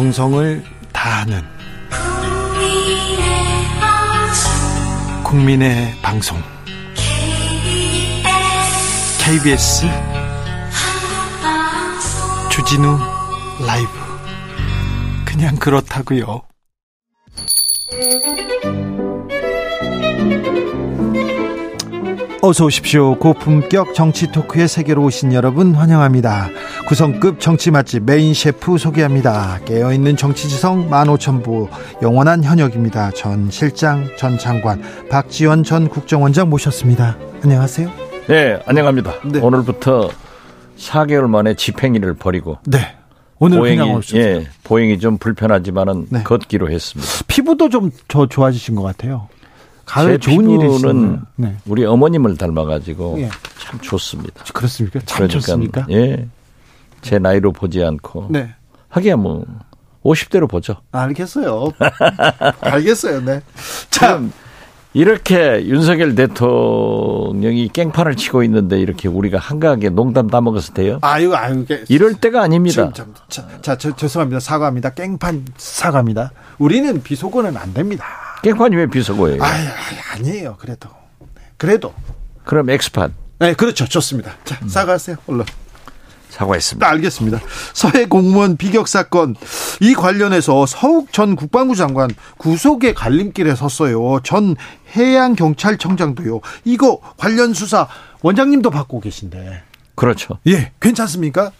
정성을 다하는 국민의 방송 KBS 주진우 라이브 그냥 그렇다고요. 어서 오십시오. 고품격 정치 토크의 세계로 오신 여러분 환영합니다. 구성급 정치 맛집 메인 셰프 소개합니다. 깨어있는 정치지성 15,000부 영원한 현역입니다. 전 실장, 전 장관, 박지원 전 국정원장 모셨습니다. 안녕하세요. 네, 안녕합니다. 네. 오늘부터 4개월 만에 집행일을 버리고 네. 오늘 보행이. 예, 보행이 좀 불편하지만은 네. 걷기로 했습니다. 피부도 좀 더 좋아지신 것 같아요. 가을 좋은 일이 있는 네. 우리 어머님을 닮아가지고 예. 참 좋습니다. 그렇습니까? 참 그러니까, 좋습니까? 예, 제 나이로 보지 않고 네. 하기야 뭐 50대로 보죠. 알겠어요. 알겠어요. 네. 참 이렇게 윤석열 대통령이 깽판을 치고 있는데 이렇게 우리가 한가하게 농담 따먹어서 돼요? 아유, 아유. 이럴 때가 아닙니다. 지금, 자, 자, 자, 죄송합니다. 사과합니다. 깽판 사과합니다. 우리는 비속어는 안 됩니다. 깽판이 왜 비속어예요? 아, 아니에요. 그래도. 그래도. 그럼 엑스판. 네, 그렇죠. 좋습니다. 자, 음. 사과하세요. 얼른. 사과했습니다. 네, 알겠습니다. 서해 공무원 비격 사건 이 관련해서 서욱 전 국방부 장관 구속의 갈림길에 섰어요. 전 해양 경찰청장도요. 이거 관련 수사 원장님도 받고 계신데. 그렇죠. 예, 괜찮습니까?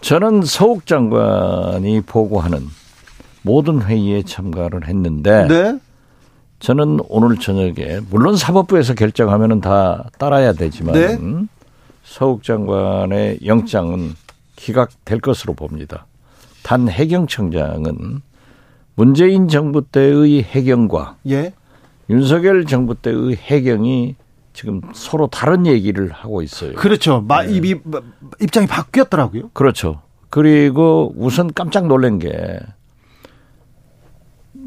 저는 서욱 장관이 보고하는 모든 회의에 참가를 했는데 네? 저는 오늘 저녁에 물론 사법부에서 결정하면은 다 따라야 되지만 네? 서욱 장관의 영장은 기각될 것으로 봅니다. 단 해경청장은 문재인 정부 때의 해경과 예? 윤석열 정부 때의 해경이 지금 서로 다른 얘기를 하고 있어요. 그렇죠. 마, 네. 입이, 입장이 바뀌었더라고요. 그렇죠. 그리고 우선 깜짝 놀란 게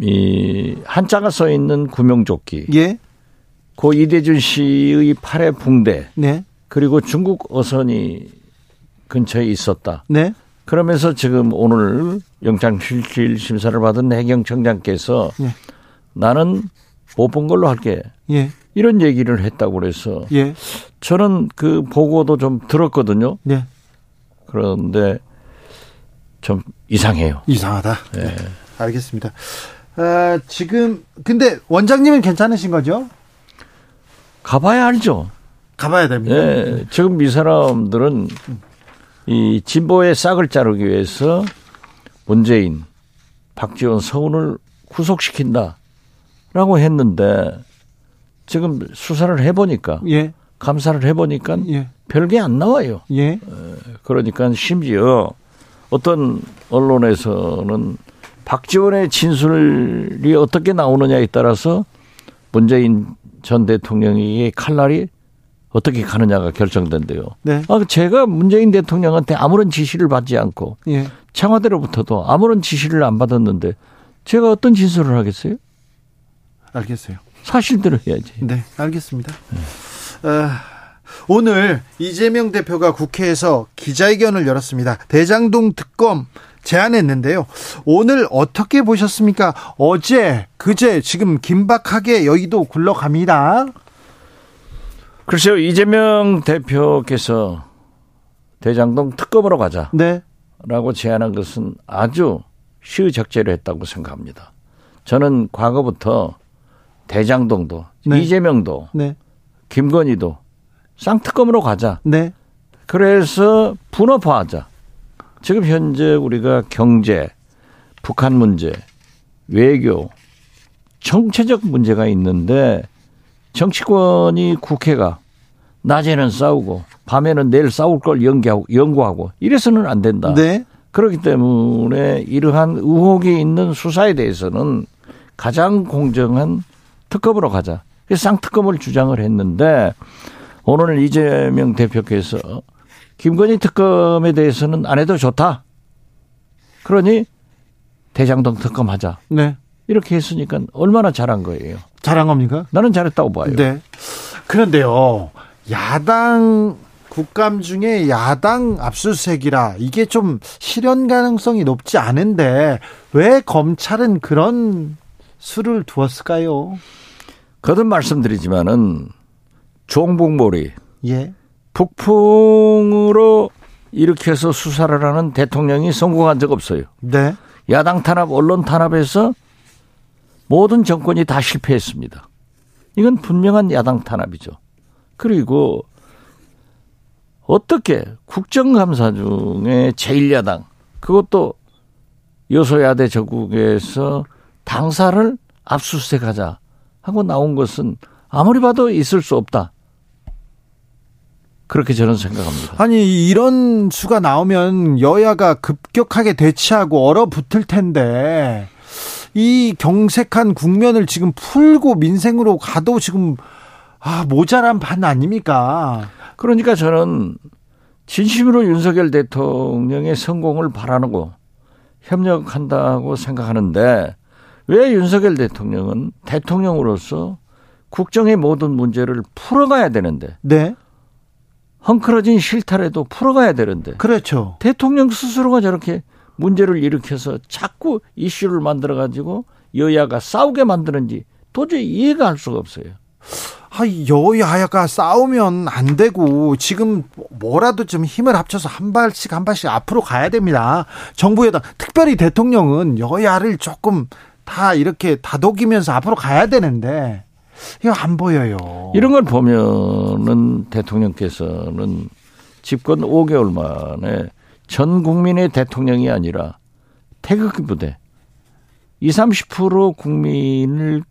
이 한자가 써 있는 구명조끼. 예. 고 이대준 씨의 팔에 붕대. 네. 그리고 중국 어선이 근처에 있었다. 네. 그러면서 지금 오늘 영장 실질 심사를 받은 해경청장께서 예. 나는 못 본 걸로 할게. 예. 이런 얘기를 했다고 그래서 예. 저는 그 보고도 좀 들었거든요. 예. 그런데 좀 이상해요. 이상하다. 예. 네. 알겠습니다. 어, 지금 근데 원장님은 괜찮으신 거죠? 가봐야 알죠. 가봐야 됩니다. 네, 지금 이 사람들은 이 진보의 싹을 자르기 위해서 문재인, 박지원, 서훈을 구속시킨다라고 했는데 지금 수사를 해보니까 예. 감사를 해보니까 예. 별게 안 나와요. 예. 그러니까 심지어 어떤 언론에서는 박지원의 진술이 어떻게 나오느냐에 따라서 문재인 전 대통령의 칼날이 어떻게 가느냐가 결정된대요. 네. 아, 제가 문재인 대통령한테 아무런 지시를 받지 않고 예. 청와대로부터도 아무런 지시를 안 받았는데 제가 어떤 진술을 하겠어요? 알겠어요. 사실대로 해야지. 네, 알겠습니다. 네. 어, 오늘 이재명 대표가 국회에서 기자회견을 열었습니다. 대장동 특검 제안했는데요. 오늘 어떻게 보셨습니까? 어제, 그제 지금 긴박하게 여의도 굴러갑니다. 글쎄요, 이재명 대표께서 대장동 특검으로 가자. 네. 라고 제안한 것은 아주 시의적재로 했다고 생각합니다. 저는 과거부터 대장동도 네. 이재명도 네. 김건희도 쌍특검으로 가자. 네. 그래서 분업화하자. 지금 현재 우리가 경제, 북한 문제, 외교, 정체적 문제가 있는데 정치권이 국회가 낮에는 싸우고 밤에는 내일 싸울 걸 연기하고 연구하고 이래서는 안 된다. 네. 그렇기 때문에 이러한 의혹이 있는 수사에 대해서는 가장 공정한 특검으로 가자. 그래서 쌍특검을 주장을 했는데 오늘 이재명 대표께서 김건희 특검에 대해서는 안 해도 좋다. 그러니 대장동 특검 하자. 네. 이렇게 했으니까 얼마나 잘한 거예요. 잘한 겁니까? 나는 잘했다고 봐요. 네. 그런데요. 야당 국감 중에 야당 압수수색이라 이게 좀 실현 가능성이 높지 않은데 왜 검찰은 그런 수를 두었을까요? 거듭 말씀드리지만은 종북몰이 예. 북풍으로 일으켜서 수사를 하는 대통령이 성공한 적 없어요. 네. 야당 탄압, 언론 탄압에서 모든 정권이 다 실패했습니다. 이건 분명한 야당 탄압이죠. 그리고 어떻게 국정감사 중에 제1야당 그것도 여소야대 전국에서 당사를 압수수색하자 하고 나온 것은 아무리 봐도 있을 수 없다. 그렇게 저는 생각합니다. 아니 이런 수가 나오면 여야가 급격하게 대치하고 얼어붙을 텐데 이 경색한 국면을 지금 풀고 민생으로 가도 지금 아 모자란 반 아닙니까? 그러니까 저는 진심으로 윤석열 대통령의 성공을 바라고 협력한다고 생각하는데 왜 윤석열 대통령은 대통령으로서 국정의 모든 문제를 풀어가야 되는데 네. 헝클어진 실타래도 풀어가야 되는데 그렇죠. 대통령 스스로가 저렇게 문제를 일으켜서 자꾸 이슈를 만들어 가지고 여야가 싸우게 만드는지 도저히 이해가 할 수가 없어요. 아, 여야가 싸우면 안 되고 지금 뭐라도 좀 힘을 합쳐서 한 발씩 한 발씩 앞으로 가야 됩니다. 정부 여당 특별히 대통령은 여야를 조금 다 이렇게 다독이면서 앞으로 가야 되는데 이거 안 보여요. 이런 걸 보면은 대통령께서는 집권 5개월 만에 전 국민의 대통령이 아니라 태극기 부대 20, 30% 국민을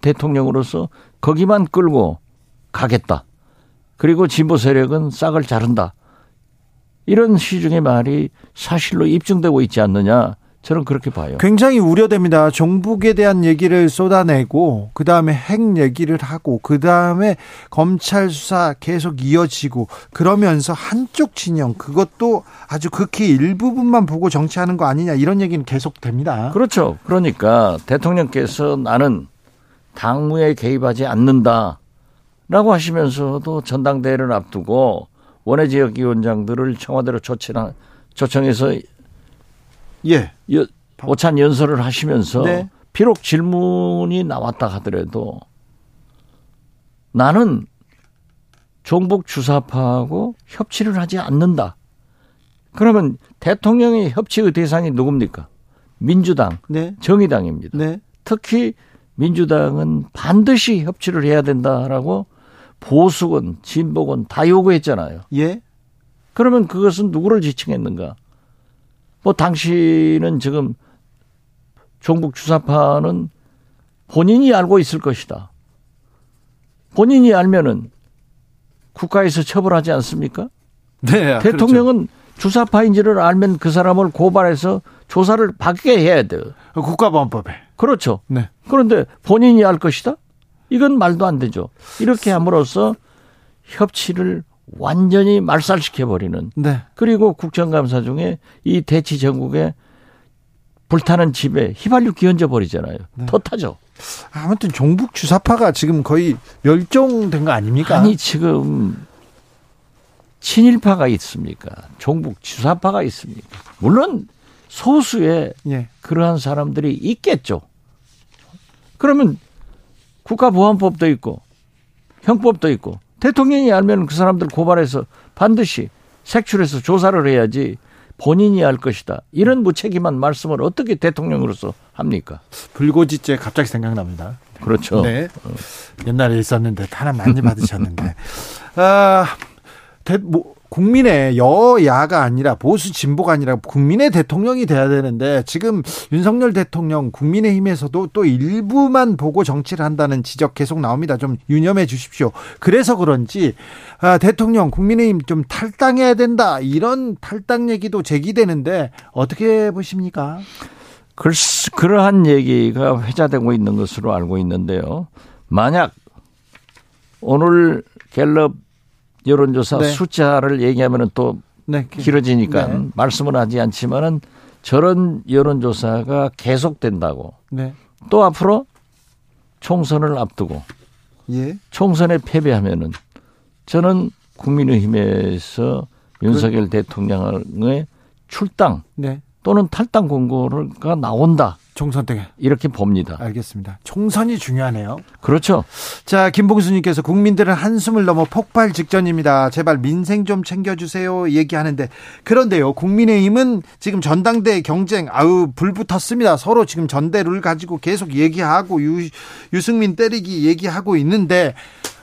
대통령으로서 거기만 끌고 가겠다. 그리고 진보 세력은 싹을 자른다. 이런 시중의 말이 사실로 입증되고 있지 않느냐. 저는 그렇게 봐요. 굉장히 우려됩니다. 종북에 대한 얘기를 쏟아내고 그 다음에 핵 얘기를 하고 그 다음에 검찰 수사 계속 이어지고 그러면서 한쪽 진영 그것도 아주 극히 일부분만 보고 정치하는 거 아니냐 이런 얘기는 계속 됩니다. 그렇죠. 그러니까 대통령께서 나는 당무에 개입하지 않는다라고 하시면서도 전당대회를 앞두고 원외 지역 위원장들을 청와대로 초청해서 예. 오찬 연설을 하시면서 네. 비록 질문이 나왔다 하더라도 나는 종북 주사파하고 협치를 하지 않는다. 그러면 대통령의 협치의 대상이 누굽니까? 민주당, 네. 정의당입니다. 네. 특히 민주당은 반드시 협치를 해야 된다라고 보수건, 진보건 다 요구했잖아요. 예. 그러면 그것은 누구를 지칭했는가? 뭐 당신은 지금 종북 주사파는 본인이 알고 있을 것이다. 본인이 알면은 국가에서 처벌하지 않습니까? 네. 대통령은 그렇죠. 주사파인지를 알면 그 사람을 고발해서 조사를 받게 해야 돼요. 국가보안법에. 그렇죠. 네. 그런데 본인이 알 것이다? 이건 말도 안 되죠. 이렇게 함으로써 협치를 완전히 말살시켜 버리는. 네. 그리고 국정감사 중에 이 대치 전국에 불타는 집에 휘발유 기얹어 버리잖아요. 네. 터타죠. 아무튼 종북 주사파가 지금 거의 멸종된 거 아닙니까? 아니 지금 친일파가 있습니까? 종북 주사파가 있습니까? 물론 소수의 예. 그러한 사람들이 있겠죠. 그러면 국가보안법도 있고 형법도 있고 대통령이 알면 그 사람들 고발해서 반드시 색출해서 조사를 해야지 본인이 할 것이다. 이런 무책임한 말씀을 어떻게 대통령으로서 합니까? 불고지죄 갑자기 생각납니다. 그렇죠. 네. 옛날에 있었는데 탄압 많이 받으셨는데. 아, 대, 뭐, 국민의 여야가 아니라 보수 진보가 아니라 국민의 대통령이 돼야 되는데 지금 윤석열 대통령 국민의힘에서도 또 일부만 보고 정치를 한다는 지적 계속 나옵니다. 좀 유념해 주십시오. 그래서 그런지 아, 대통령 국민의힘 좀 탈당해야 된다 이런 탈당 얘기도 제기되는데 어떻게 보십니까? 글 그러한 얘기가 회자되고 있는 것으로 알고 있는데요. 만약 오늘 갤럽 여론조사 네. 숫자를 얘기하면은 또 네. 길어지니까 네. 말씀은 하지 않지만은 저런 여론조사가 계속된다고. 네. 또 앞으로 총선을 앞두고 예. 총선에 패배하면은 저는 국민의힘에서 윤석열 그... 대통령의 출당 네. 또는 탈당 공고가 나온다. 총선 때 이렇게 봅니다. 알겠습니다. 총선이 중요하네요. 그렇죠. 자, 김봉수님께서 국민들은 한숨을 넘어 폭발 직전입니다. 제발 민생 좀 챙겨주세요. 얘기하는데 그런데요, 국민의힘은 지금 전당대 경쟁 아우 불 붙었습니다. 서로 지금 전대를 가지고 계속 얘기하고 유, 유승민 때리기 얘기하고 있는데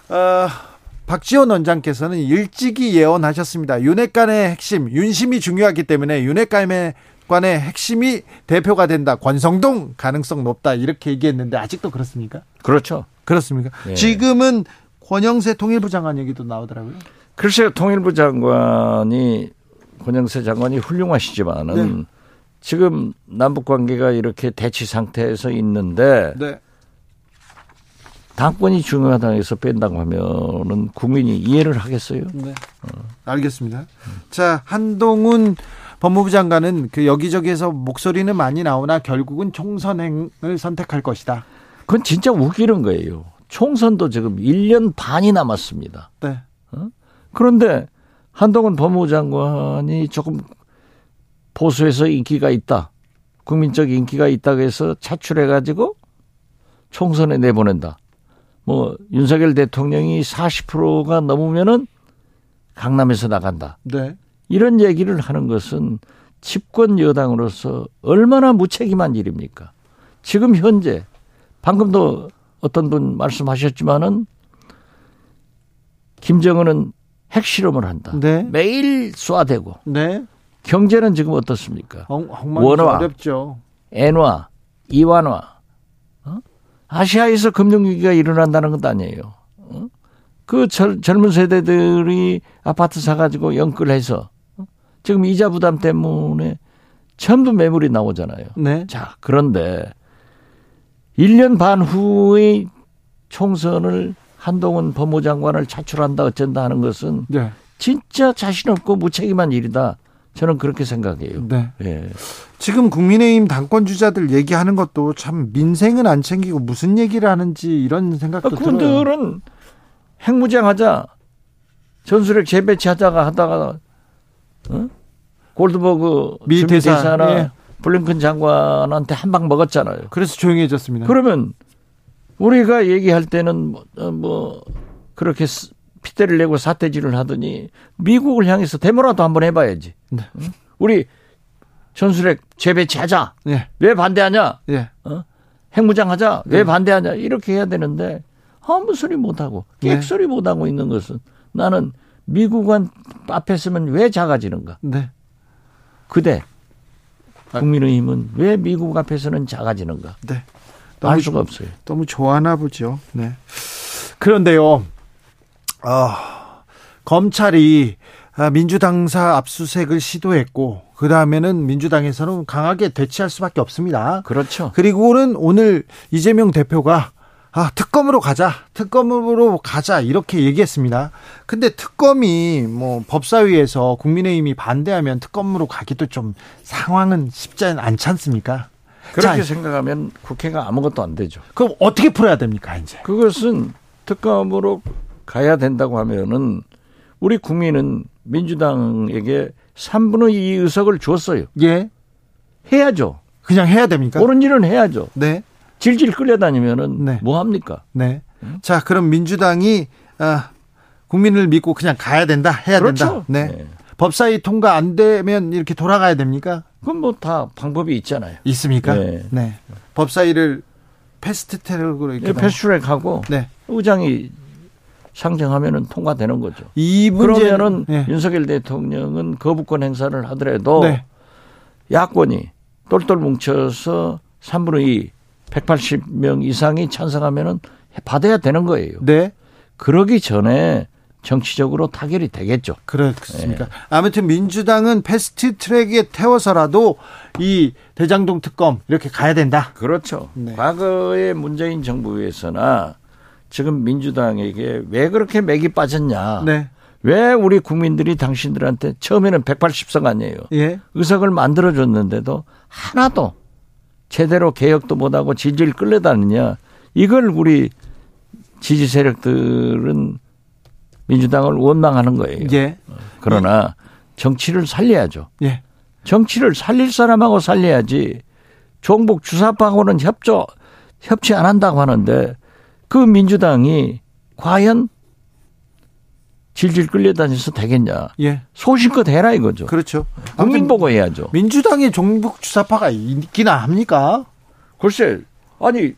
어. 박지원 원장께서는 일찍이 예언하셨습니다. 윤핵관의 핵심, 윤심이 중요하기 때문에 윤핵관의 관의 핵심이 대표가 된다. 권성동 가능성 높다. 이렇게 얘기했는데 아직도 그렇습니까? 그렇죠. 그렇습니까? 네. 지금은 권영세 통일부 장관 얘기도 나오더라고요. 글쎄요. 통일부 장관이 권영세 장관이 훌륭하시지만은 네. 지금 남북 관계가 이렇게 대치 상태에서 있는데 네. 당권이 중요하다 해서 뺀다고 하면은 국민이 이해를 하겠어요? 네. 어. 알겠습니다. 자, 한동훈 법무부 장관은 그 여기저기에서 목소리는 많이 나오나 결국은 총선행을 선택할 것이다. 그건 진짜 웃기는 거예요. 총선도 지금 1년 반이 남았습니다. 네. 어? 그런데 한동훈 법무부 장관이 조금 보수에서 인기가 있다. 국민적 인기가 있다고 해서 차출해가지고 총선에 내보낸다. 뭐 윤석열 대통령이 40%가 넘으면은 강남에서 나간다. 네. 이런 얘기를 하는 것은 집권 여당으로서 얼마나 무책임한 일입니까? 지금 현재 방금도 어떤 분 말씀하셨지만은 김정은은 핵실험을 한다. 네. 매일 쏴대고. 네. 경제는 지금 어떻습니까? 원화, 어렵죠. 엔화, 이완화, 아시아에서 금융위기가 일어난다는 것도 아니에요. 어? 그 젊, 젊은 세대들이 아파트 사가지고 연끌해서 어? 지금 이자 부담 때문에 전부 매물이 나오잖아요. 네. 자, 그런데 1년 반 후의 총선을 한동훈 법무장관을 차출한다 어쩐다 하는 것은 네. 진짜 자신 없고 무책임한 일이다. 저는 그렇게 생각해요. 네. 예. 지금 국민의힘 당권 주자들 얘기하는 것도 참 민생은 안 챙기고 무슨 얘기를 하는지 이런 생각도 아, 들어요. 그분들은 핵무장하자, 전술핵 재배치하자가 하다가 어? 골드버그 미 대사, 나 예. 블링컨 장관한테 한 방 먹었잖아요. 그래서 조용해졌습니다. 그러면 우리가 얘기할 때는 뭐, 어, 뭐 그렇게 핏대를 내고 사태질을 하더니 미국을 향해서 데모라도 한번 해봐야지. 네. 우리 전술핵 재배치하자. 네. 왜 반대하냐? 네. 어? 핵무장하자. 왜 네. 반대하냐? 이렇게 해야 되는데 아무 소리 못하고 객소리 네. 못하고 있는 것은 나는 미국은 앞에 서면 왜 작아지는가? 네. 그대 국민의힘은 왜 미국 앞에서는 작아지는가? 네. 알 수가 없어요. 너무 좋아하나 보죠. 네. 그런데요. 어, 검찰이 아, 민주당사 압수색을 시도했고 그 다음에는 민주당에서는 강하게 대치할 수밖에 없습니다. 그렇죠. 그리고는 오늘 이재명 대표가 아, 특검으로 가자. 특검으로 가자. 이렇게 얘기했습니다. 근데 특검이 뭐 법사위에서 국민의힘이 반대하면 특검으로 가기도 좀 상황은 쉽지 않지 않습니까? 그렇게 자, 생각하면 국회가 아무것도 안 되죠. 그럼 어떻게 풀어야 됩니까, 이제? 그것은 특검으로 가야 된다고 하면은 우리 국민은 민주당에게 3분의 2 의석을 줬어요. 예. 해야죠. 그냥 해야 됩니까? 옳은 일은 해야죠. 네. 질질 끌려다니면은 네. 뭐 합니까? 네. 응? 자, 그럼 민주당이 아, 국민을 믿고 그냥 가야 된다, 해야 그렇죠. 된다. 네. 네. 법사위 통과 안 되면 이렇게 돌아가야 됩니까? 그건 뭐 다 방법이 있잖아요. 있습니까? 네. 네. 법사위를 패스트 트랙으로 이렇게 네, 패스트 트랙하고 네. 의장이 상정하면은 통과되는 거죠. 이 문제 그러면은 네. 윤석열 대통령은 거부권 행사를 하더라도 네. 야권이 똘똘 뭉쳐서 3분의 2, 180명 이상이 찬성하면은 받아야 되는 거예요. 네. 그러기 전에 정치적으로 타결이 되겠죠. 그렇습니까? 네. 아무튼 민주당은 패스트 트랙에 태워서라도 이 대장동 특검 이렇게 가야 된다. 그렇죠. 네. 과거의 문재인 정부에서나 지금 민주당에게 왜 그렇게 맥이 빠졌냐. 네. 왜 우리 국민들이 당신들한테 처음에는 180석 아니에요. 예. 의석을 만들어줬는데도 하나도 제대로 개혁도 못하고 질질 끌려다니냐. 이걸 우리 지지 세력들은 민주당을 원망하는 거예요. 예. 그러나 정치를 살려야죠. 예. 정치를 살릴 사람하고 살려야지 종북 주사파하고는 협조 협치 안 한다고 하는데 그 민주당이 과연 질질 끌려다녀서 되겠냐. 예. 소신껏 해라 이거죠. 그렇죠. 국민 보고 해야죠. 민주당이 종북 주사파가 있기나 합니까? 글쎄, 아니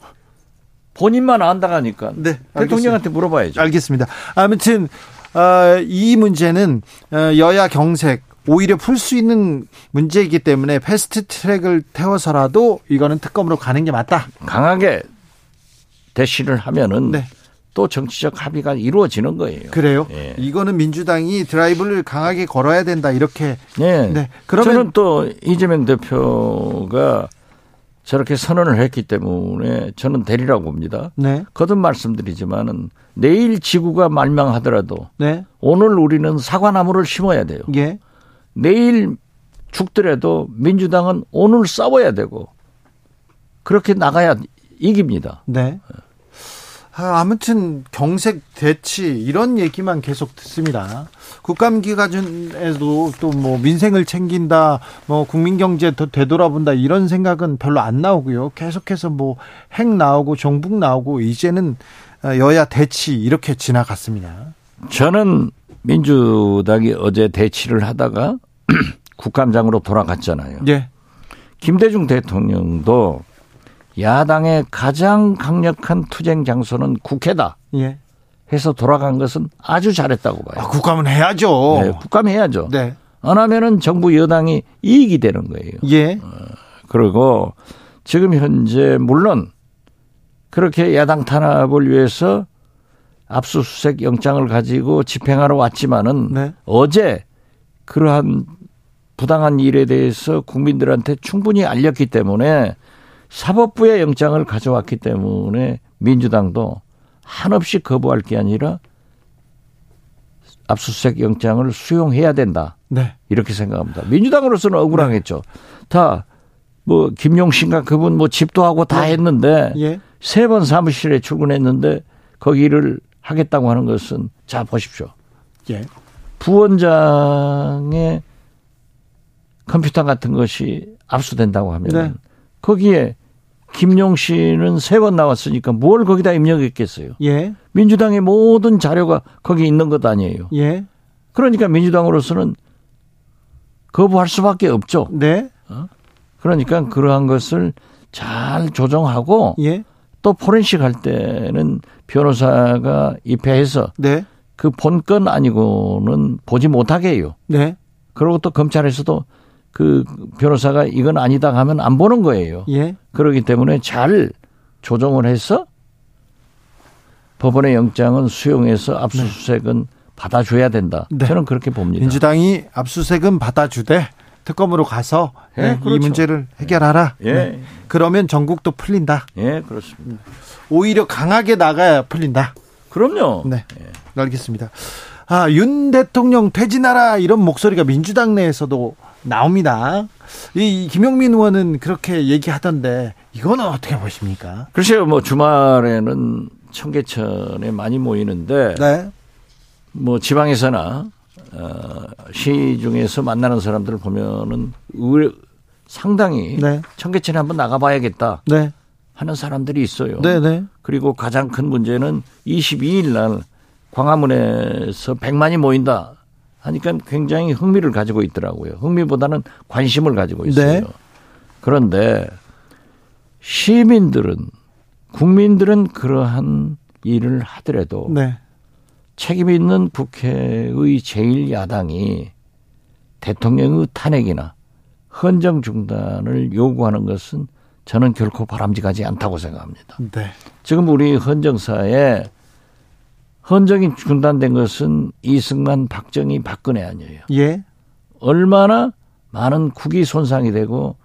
본인만 안다고 하니까 네, 대통령한테 물어봐야죠. 알겠습니다. 아무튼 어, 이 문제는 어, 여야 경색 오히려 풀 수 있는 문제이기 때문에 패스트 트랙을 태워서라도 이거는 특검으로 가는 게 맞다. 강하게 대시를 하면은 네. 또 정치적 합의가 이루어지는 거예요. 그래요? 예. 이거는 민주당이 드라이브를 강하게 걸어야 된다 이렇게. 네. 네. 그러면 저는 또 이재명 대표가 저렇게 선언을 했기 때문에 저는 대리라고 봅니다. 네. 거듭 말씀드리지만은 내일 지구가 말망하더라도 네. 오늘 우리는 사과나무를 심어야 돼요. 예. 내일 죽더라도 민주당은 오늘 싸워야 되고 그렇게 나가야 이깁니다. 네. 아, 아무튼 경색 대치 이런 얘기만 계속 듣습니다. 국감 기간에도 또 뭐 민생을 챙긴다, 뭐 국민 경제 더 되돌아본다 이런 생각은 별로 안 나오고요. 계속해서 뭐 핵 나오고 정북 나오고 이제는 여야 대치 이렇게 지나갔습니다. 저는 민주당이 어제 대치를 하다가 국감장으로 돌아갔잖아요. 예. 김대중 대통령도 야당의 가장 강력한 투쟁 장소는 국회다. 예. 해서 돌아간 것은 아주 잘했다고 봐요. 아, 국감은 해야죠. 네, 국감 해야죠. 네. 안 하면은 정부 여당이 이익이 되는 거예요. 예. 어, 그리고 지금 현재 물론 그렇게 야당 탄압을 위해서 압수수색 영장을 가지고 집행하러 왔지만은 네. 어제 그러한 부당한 일에 대해서 국민들한테 충분히 알렸기 때문에 사법부의 영장을 가져왔기 때문에 민주당도 한없이 거부할 게 아니라 압수수색 영장을 수용해야 된다. 네. 이렇게 생각합니다. 민주당으로서는 억울하겠죠. 네. 다뭐 김용신과 그분 뭐 집도 하고 다 네. 했는데 예. 세번 사무실에 출근했는데 거기를 하겠다고 하는 것은 자 보십시오. 예. 부원장의 컴퓨터 같은 것이 압수된다고 하면 네. 거기에 김용 씨는 세 번 나왔으니까 뭘 거기다 입력했겠어요? 예. 민주당의 모든 자료가 거기 있는 것 아니에요. 예. 그러니까 민주당으로서는 거부할 수밖에 없죠. 네. 어? 그러니까 그러한 것을 잘 조정하고 예. 또 포렌식 할 때는 변호사가 입회해서 네. 그 본건 아니고는 보지 못하게 해요. 네. 그리고 또 검찰에서도 그 변호사가 이건 아니다 하면 안 보는 거예요. 예. 그렇기 때문에 잘 조정을 해서 법원의 영장은 수용해서 압수수색은 네. 받아줘야 된다. 네. 저는 그렇게 봅니다. 민주당이 압수수색은 받아주되 특검으로 가서 예, 네, 그렇죠. 이 문제를 해결하라. 예. 네. 그러면 전국도 풀린다. 예, 그렇습니다. 오히려 강하게 나가야 풀린다. 그럼요. 네, 예. 알겠습니다. 아, 윤 대통령 퇴진하라 이런 목소리가 민주당 내에서도 나옵니다. 이 김용민 의원은 그렇게 얘기하던데 이거는 어떻게 보십니까? 글쎄요, 뭐 주말에는 청계천에 많이 모이는데 네. 뭐 지방에서나 어, 시중에서 만나는 사람들을 보면은 의, 상당히 네. 청계천에 한번 나가봐야겠다 네. 하는 사람들이 있어요. 네, 네. 그리고 가장 큰 문제는 22일 날 광화문에서 100만이 모인다 하니까 굉장히 흥미를 가지고 있더라고요. 흥미보다는 관심을 가지고 있어요. 네. 그런데 시민들은 국민들은 그러한 일을 하더라도 네. 책임 있는 국회의 제일 야당이 대통령의 탄핵이나 헌정 중단을 요구하는 것은 저는 결코 바람직하지 않다고 생각합니다. 네. 지금 우리 헌정사에 헌정이 중단된 것은 이승만, 박정희, 박근혜 아니에요. 예. 얼마나 많은 국위 손상이 되고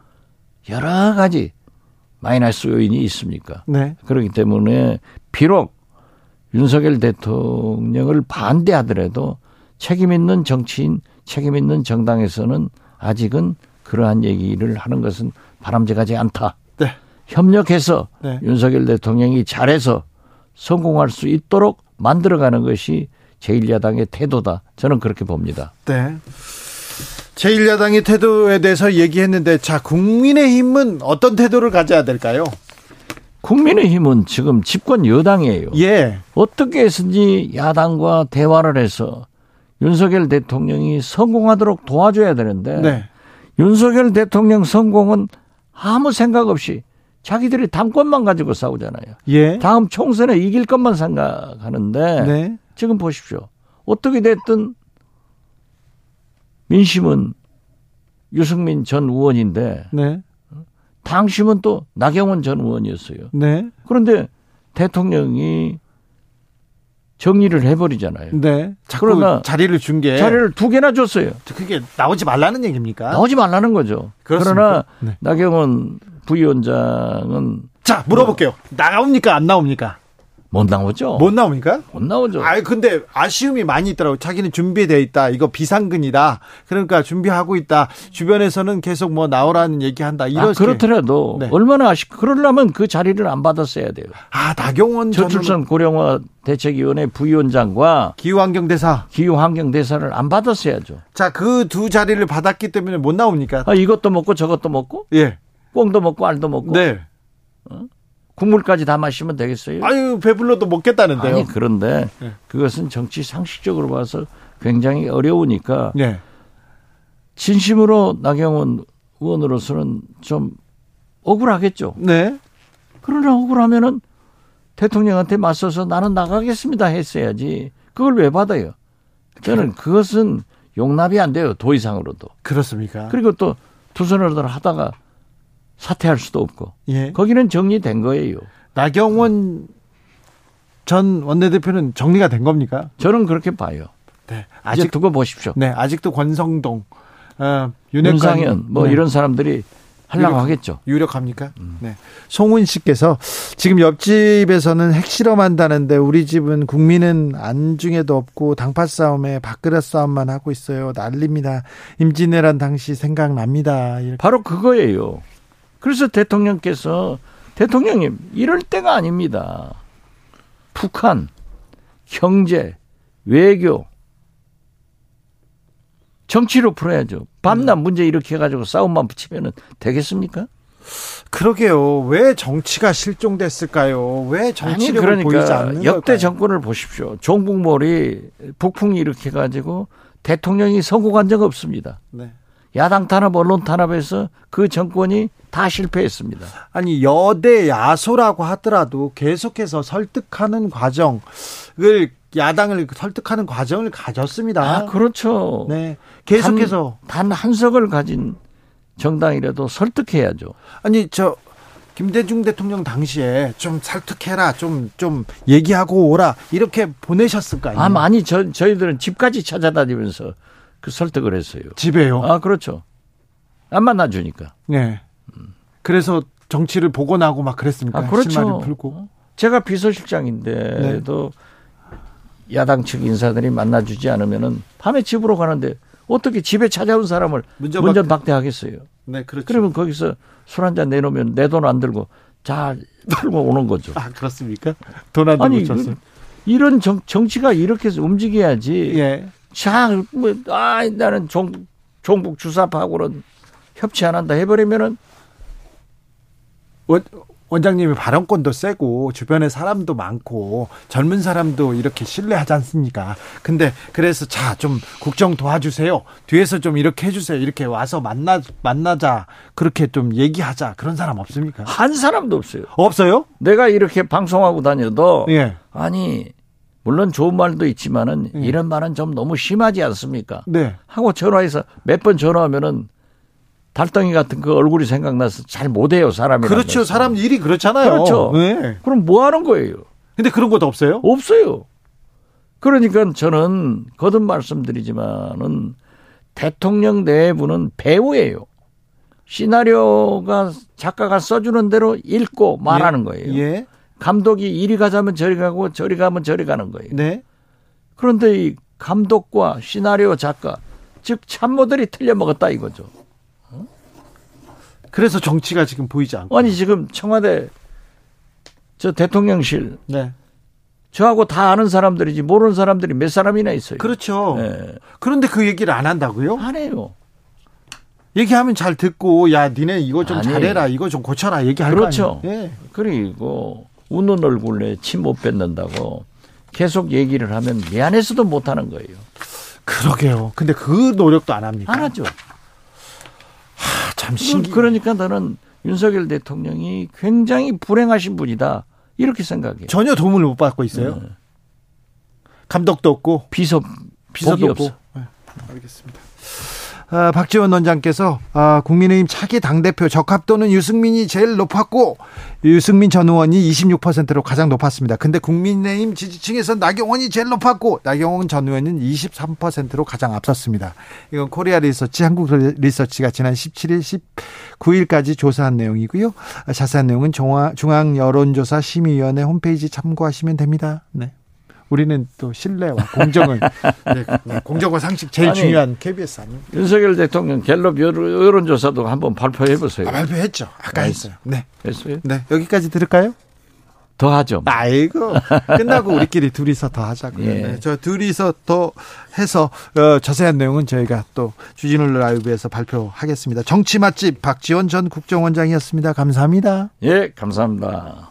여러 가지 마이너스 요인이 있습니까? 네. 그렇기 때문에 비록 윤석열 대통령을 반대하더라도 책임 있는 정치인, 책임 있는 정당에서는 아직은 그러한 얘기를 하는 것은 바람직하지 않다. 네. 협력해서 네. 윤석열 대통령이 잘해서 성공할 수 있도록 만들어가는 것이 제1야당의 태도다. 저는 그렇게 봅니다. 네. 제1야당의 태도에 대해서 얘기했는데 자 국민의힘은 어떤 태도를 가져야 될까요? 국민의힘은 지금 집권 여당이에요. 예. 어떻게 해서든지 야당과 대화를 해서 윤석열 대통령이 성공하도록 도와줘야 되는데 네. 윤석열 대통령 성공은 아무 생각 없이 자기들이 당권만 가지고 싸우잖아요. 예. 다음 총선에 이길 것만 생각하는데 네. 지금 보십시오. 어떻게 됐든 민심은 유승민 전 의원인데 네. 당심은 또 나경원 전 의원이었어요. 네. 그런데 대통령이 정리를 해버리잖아요. 네. 그러나 자리를 준 게 자리를 두 개나 줬어요. 그게 나오지 말라는 얘기입니까? 나오지 말라는 거죠. 그렇습니까? 그러나 네. 나경원 부위원장은 자 물어볼게요. 나옵니까 안 나옵니까? 못 나오죠. 못 나옵니까? 못 나오죠. 아 근데 아쉬움이 많이 있더라고. 자기는 준비돼 있다. 이거 비상근이다. 그러니까 준비하고 있다. 주변에서는 계속 뭐 나오라는 얘기한다. 이렇게. 아, 그렇더라도 네. 얼마나 아쉽. 그러려면 그 자리를 안 받았어야 돼요. 아 나경원 저출산 고령화 대책위원회 부위원장과 기후환경대사 기후환경대사를 안 받았어야죠. 자 그 두 자리를 받았기 때문에 못 나옵니까? 아, 이것도 먹고 저것도 먹고. 예. 꽁도 먹고 알도 먹고. 네. 어? 국물까지 다 마시면 되겠어요? 아유 배불러도 먹겠다는데요. 아니 그런데 네. 그것은 정치 상식적으로 봐서 굉장히 어려우니까 네. 진심으로 나경원 의원으로서는 좀 억울하겠죠. 네. 그러나 억울하면은 대통령한테 맞서서 나는 나가겠습니다 했어야지. 그걸 왜 받아요? 저는 그것은 용납이 안 돼요. 도 이상으로도. 그렇습니까? 그리고 또 투선을 하다가 사퇴할 수도 없고. 예. 거기는 정리된 거예요. 나경원 전 원내대표는 정리가 된 겁니까? 저는 그렇게 봐요. 네. 아직 두고 보십시오. 네. 아직도 권성동, 어, 윤상현 뭐 네. 이런 사람들이 하려고 하겠죠. 유력합니까? 음. 네. 송은 씨께서 지금 옆집에서는 핵실험한다는데 우리 집은 국민은 안중에도 없고 당파 싸움에 밥그릇 싸움만 하고 있어요. 난립니다. 임진왜란 당시 생각납니다. 이렇게. 바로 그거예요. 그래서 대통령께서 대통령님 이럴 때가 아닙니다. 북한, 경제, 외교, 정치로 풀어야죠. 밤낮 문제 이렇게 해가지고 싸움만 붙이면 되겠습니까? 그러게요. 왜 정치가 실종됐을까요? 왜 정치력을 그러니까 보이지 않는 역대 걸까요? 정권을 보십시오. 종북몰이 북풍이 이렇게 가지고 대통령이 성공한 적 없습니다. 네. 야당 탄압, 언론 탄압에서 그 정권이 다 실패했습니다. 아니 여대 야소라고 하더라도 계속해서 설득하는 과정을 야당을 설득하는 과정을 가졌습니다. 아, 그렇죠. 네. 계속해서 단, 단 한석을 가진 정당이라도 설득해야죠. 아니 저 김대중 대통령 당시에 좀 설득해라, 좀, 좀 얘기하고 오라, 이렇게 보내셨을 거 아니에요? 아, 많이 저, 저희들은 집까지 찾아다니면서 그 설득을 했어요. 집에요? 아, 그렇죠. 안 만나주니까. 네. 그래서 정치를 복원하고 막 그랬습니까? 아, 그렇죠. 풀고. 제가 비서실장인데도 네. 야당 측 인사들이 만나주지 않으면은 밤에 집으로 가는데 어떻게 집에 찾아온 사람을 문전, 박대하겠어요? 네, 그렇죠. 그러면 거기서 술 한 잔 내놓으면 내 돈 안 들고 자 들고 오는 거죠. 아 그렇습니까? 돈 안 들고 쳤어요. 이런 정, 정치가 이렇게 움직여야지. 예. 자, 뭐, 아, 나는 종, 종북 주사파하고는 협치 안 한다 해버리면은 원, 원장님이 발언권도 세고 주변에 사람도 많고 젊은 사람도 이렇게 신뢰하지 않습니까? 근데 그래서 자 좀 국정 도와주세요. 뒤에서 좀 이렇게 해주세요. 이렇게 와서 만나 만나자 그렇게 좀 얘기하자 그런 사람 없습니까? 한 사람도 없어요. 없어요? 내가 이렇게 방송하고 다녀도 예. 아니 물론 좋은 말도 있지만은 예. 이런 말은 좀 너무 심하지 않습니까? 네. 하고 전화해서 몇 번 전화하면은 달덩이 같은 그 얼굴이 생각나서 잘 못해요 사람이. 그렇죠. 사람 일이 그렇잖아요. 그렇죠. 네. 그럼 뭐 하는 거예요? 근데 그런 것도 없어요? 없어요. 그러니까 저는 거듭 말씀드리지만은 대통령 내부는 배우예요. 시나리오가 작가가 써주는 대로 읽고 말하는 예. 거예요. 예. 감독이 이리 가자면 저리 가고 저리 가면 저리 가는 거예요. 네. 그런데 이 감독과 시나리오 작가 즉 참모들이 틀려 먹었다 이거죠. 그래서 정치가 지금 보이지 않고. 아니 지금 청와대 저 대통령실 네. 저하고 다 아는 사람들이지 모르는 사람들이 몇 사람이나 있어요. 그렇죠. 네. 그런데 그 얘기를 안 한다고요? 안 해요. 얘기하면 잘 듣고 야 니네 이거 좀 아니, 잘해라 이거 좀 고쳐라 얘기할 그렇죠. 거 아니에요? 예. 그리고 웃는 얼굴에 침 못 뱉는다고 계속 얘기를 하면 미안해서도 못 하는 거예요. 그러게요. 근데 그 노력도 안 합니까? 안 하죠. 하, 참 신기. 그러니까 나는 윤석열 대통령이 굉장히 불행하신 분이다. 이렇게 생각해요. 전혀 도움을 못 받고 있어요. 네. 감독도 없고 비서 비서도 없어. 네, 알겠습니다. 아, 박지원 원장께서 아, 국민의힘 차기 당대표 적합도는 유승민이 제일 높았고 유승민 전 의원이 26%로 가장 높았습니다. 근데 국민의힘 지지층에서 나경원이 제일 높았고 나경원 전 의원은 23%로 가장 앞섰습니다. 이건 코리아 리서치 한국 리서치가 지난 17일 19일까지 조사한 내용이고요. 자세한 내용은 중앙 여론조사 심의위원회 홈페이지 참고하시면 됩니다. 네. 우리는 또 신뢰와 공정을 네, 네, 공정과 상식 제일 아니, 중요한 KBS 아닙니까? 윤석열 대통령 갤럽 여론조사도 한번 발표해 보세요. 아, 발표했죠. 아까 네. 했어요. 네. 했어요? 네. 여기까지 들을까요? 더 하죠. 아이고 끝나고 우리끼리 둘이서 더 하자고요. 예. 네, 저 둘이서 더 해서 어, 자세한 내용은 저희가 또 주진우 라이브에서 발표하겠습니다. 정치 맛집 박지원 전 국정원장이었습니다. 감사합니다. 예, 감사합니다.